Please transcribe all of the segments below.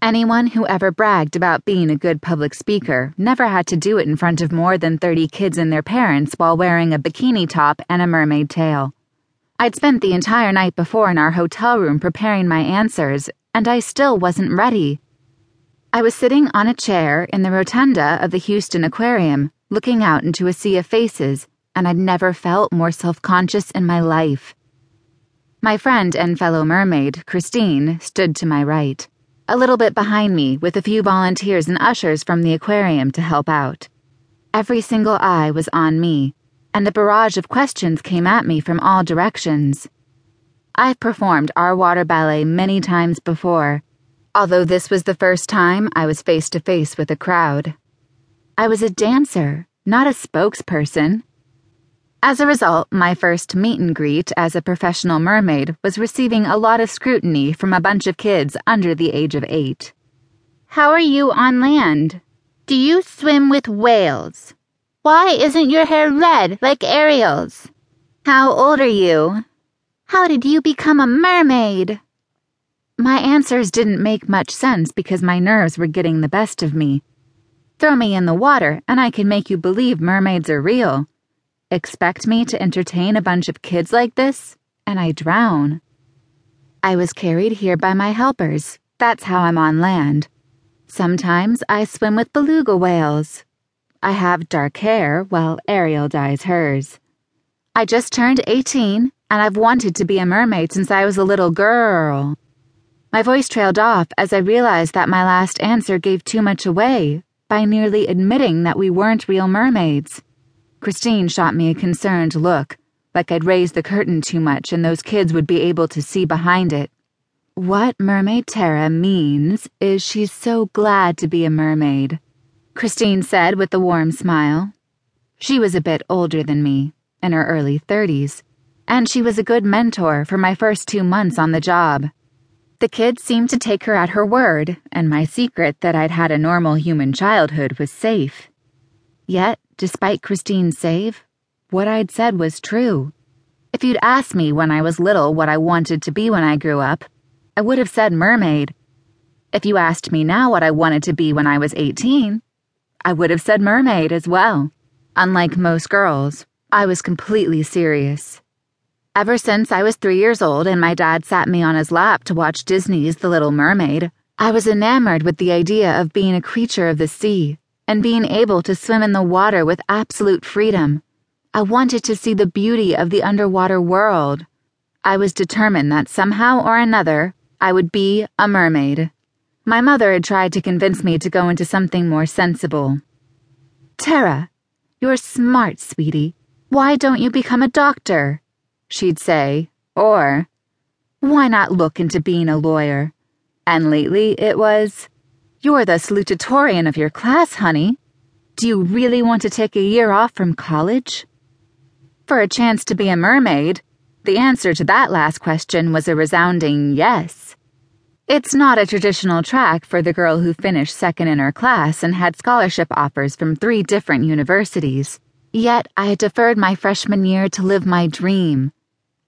Anyone who ever bragged about being a good public speaker never had to do it in front of more than 30 kids and their parents while wearing a bikini top and a mermaid tail. I'd spent the entire night before in our hotel room preparing my answers, and I still wasn't ready. I was sitting on a chair in the rotunda of the Houston Aquarium, looking out into a sea of faces, and I'd never felt more self conscious in my life. My friend and fellow mermaid, Christine, stood to my right a little bit behind me with a few volunteers and ushers from the aquarium to help out. Every single eye was on me, and a barrage of questions came at me from all directions. I've performed our water ballet many times before, although this was the first time I was face to face with a crowd. I was a dancer, not a spokesperson. As a result, my first meet and greet as a professional mermaid was receiving a lot of scrutiny from a bunch of kids under the age of eight. How are you on land? Do you swim with whales? Why isn't your hair red like Ariel's? How old are you? How did you become a mermaid? My answers didn't make much sense because my nerves were getting the best of me. Throw me in the water and I can make you believe mermaids are real. Expect me to entertain a bunch of kids like this, and I drown. I was carried here by my helpers. That's how I'm on land. Sometimes I swim with beluga whales. I have dark hair while Ariel dyes hers. I just turned 18 and I've wanted to be a mermaid since I was a little girl. My voice trailed off as I realized that my last answer gave too much away by nearly admitting that we weren't real mermaids. Christine shot me a concerned look, like I'd raised the curtain too much and those kids would be able to see behind it. What Mermaid Tara means is she's so glad to be a mermaid, Christine said with a warm smile. She was a bit older than me, in her early 30s, and she was a good mentor for my first two months on the job. The kids seemed to take her at her word, and my secret that I'd had a normal human childhood was safe. Yet, despite Christine's save, what I'd said was true. If you'd asked me when I was little what I wanted to be when I grew up, I would have said mermaid. If you asked me now what I wanted to be when I was 18, I would have said mermaid as well. Unlike most girls, I was completely serious. Ever since I was three years old and my dad sat me on his lap to watch Disney's The Little Mermaid, I was enamored with the idea of being a creature of the sea and being able to swim in the water with absolute freedom. I wanted to see the beauty of the underwater world. I was determined that somehow or another I would be a mermaid. My mother had tried to convince me to go into something more sensible. Tara, you're smart, sweetie. Why don't you become a doctor? She'd say, or, why not look into being a lawyer? And lately it was, you're the salutatorian of your class, honey. Do you really want to take a year off from college? For a chance to be a mermaid, the answer to that last question was a resounding yes. It's not a traditional track for the girl who finished second in her class and had scholarship offers from three different universities. Yet I had deferred my freshman year to live my dream.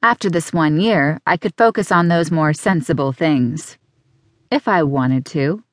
After this one year, I could focus on those more sensible things. If I wanted to.